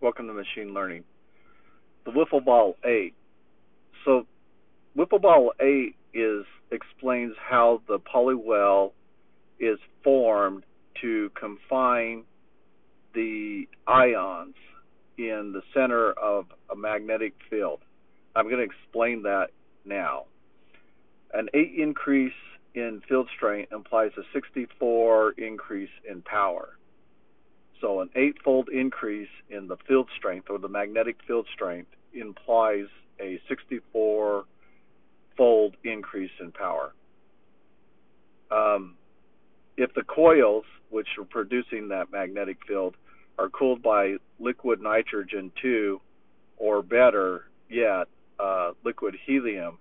Welcome to Machine Learning. The Wiffle Ball 8. So, Wiffle Ball 8 is explains how the polywell is formed to confine the ions in the center of a magnetic field. I'm going to explain that now. An 8 increase in field strength implies a 64 increase in power. So an eightfold increase in the field strength or the magnetic field strength implies a 64 fold increase in power. Um, if the coils, which are producing that magnetic field, are cooled by liquid nitrogen 2 or better yet, uh, liquid helium,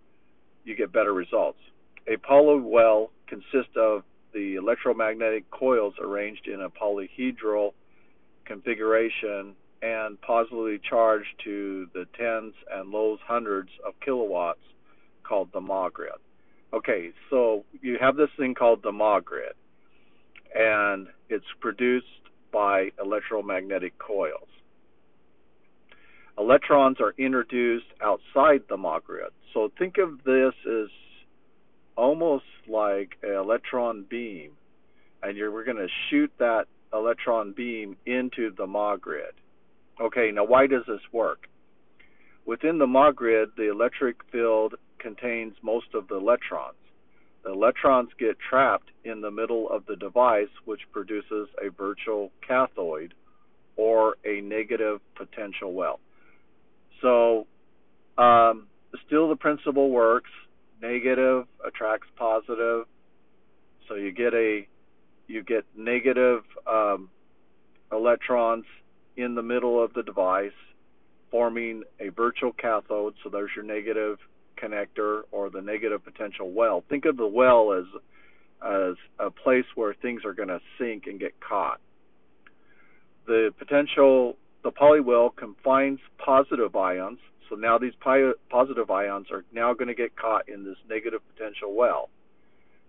you get better results. A polywell consists of the electromagnetic coils arranged in a polyhedral configuration and positively charged to the tens and lows hundreds of kilowatts called the MaGrid. Okay, so you have this thing called the MaGrid, and it's produced by electromagnetic coils. Electrons are introduced outside the MaGrid. So think of this as almost like an electron beam, and we're going to shoot that electron beam into the MaGrid. Okay, now why does this work? Within the MaGrid, the electric field contains most of the electrons. The electrons get trapped in the middle of the device, which produces a virtual cathode or a negative potential well. So, um, still the principle works. Negative attracts positive. So you get a you get negative um, electrons in the middle of the device, forming a virtual cathode. So there's your negative connector or the negative potential well. Think of the well as as a place where things are going to sink and get caught. The potential, the polywell confines positive ions. So now these positive ions are now going to get caught in this negative potential well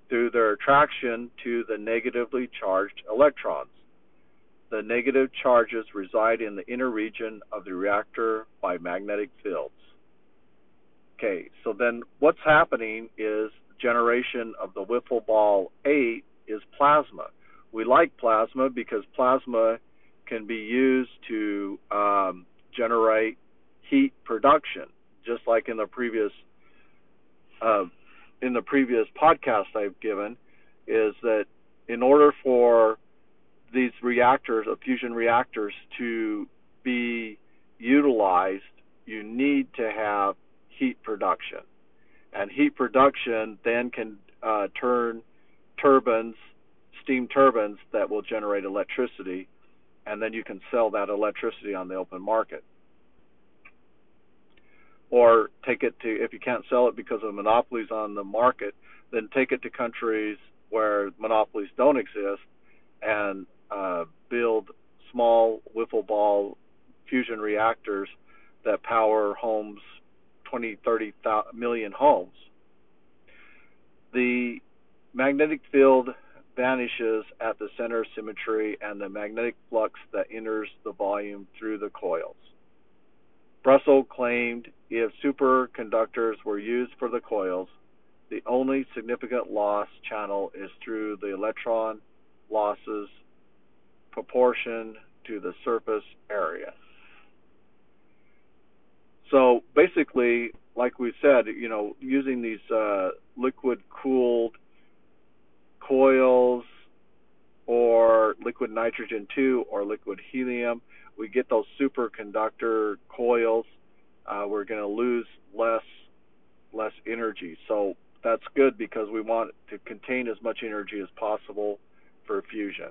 through their attraction to the negatively charged electrons. The negative charges reside in the inner region of the reactor by magnetic fields. Okay, so then what's happening is generation of the wiffle ball 8 is plasma. We like plasma because plasma can be used to um, generate heat production, just like in the previous uh, in the previous podcast I've given is that in order for these reactors, fusion reactors, to be utilized, you need to have heat production. And heat production then can uh, turn turbines, steam turbines that will generate electricity, and then you can sell that electricity on the open market or take it to if you can't sell it because of monopolies on the market, then take it to countries where monopolies don't exist and uh, build small wiffle ball fusion reactors that power homes 20 30 million homes. The magnetic field vanishes at the center of symmetry and the magnetic flux that enters the volume through the coils Bussard claimed if superconductors were used for the coils, the only significant loss channel is through the electron losses proportion to the surface area. So basically, like we said, you know, using these uh, liquid cooled coils liquid nitrogen 2 or liquid helium we get those superconductor coils, uh, we're going to lose less less energy. So that's good because we want to contain as much energy as possible for fusion.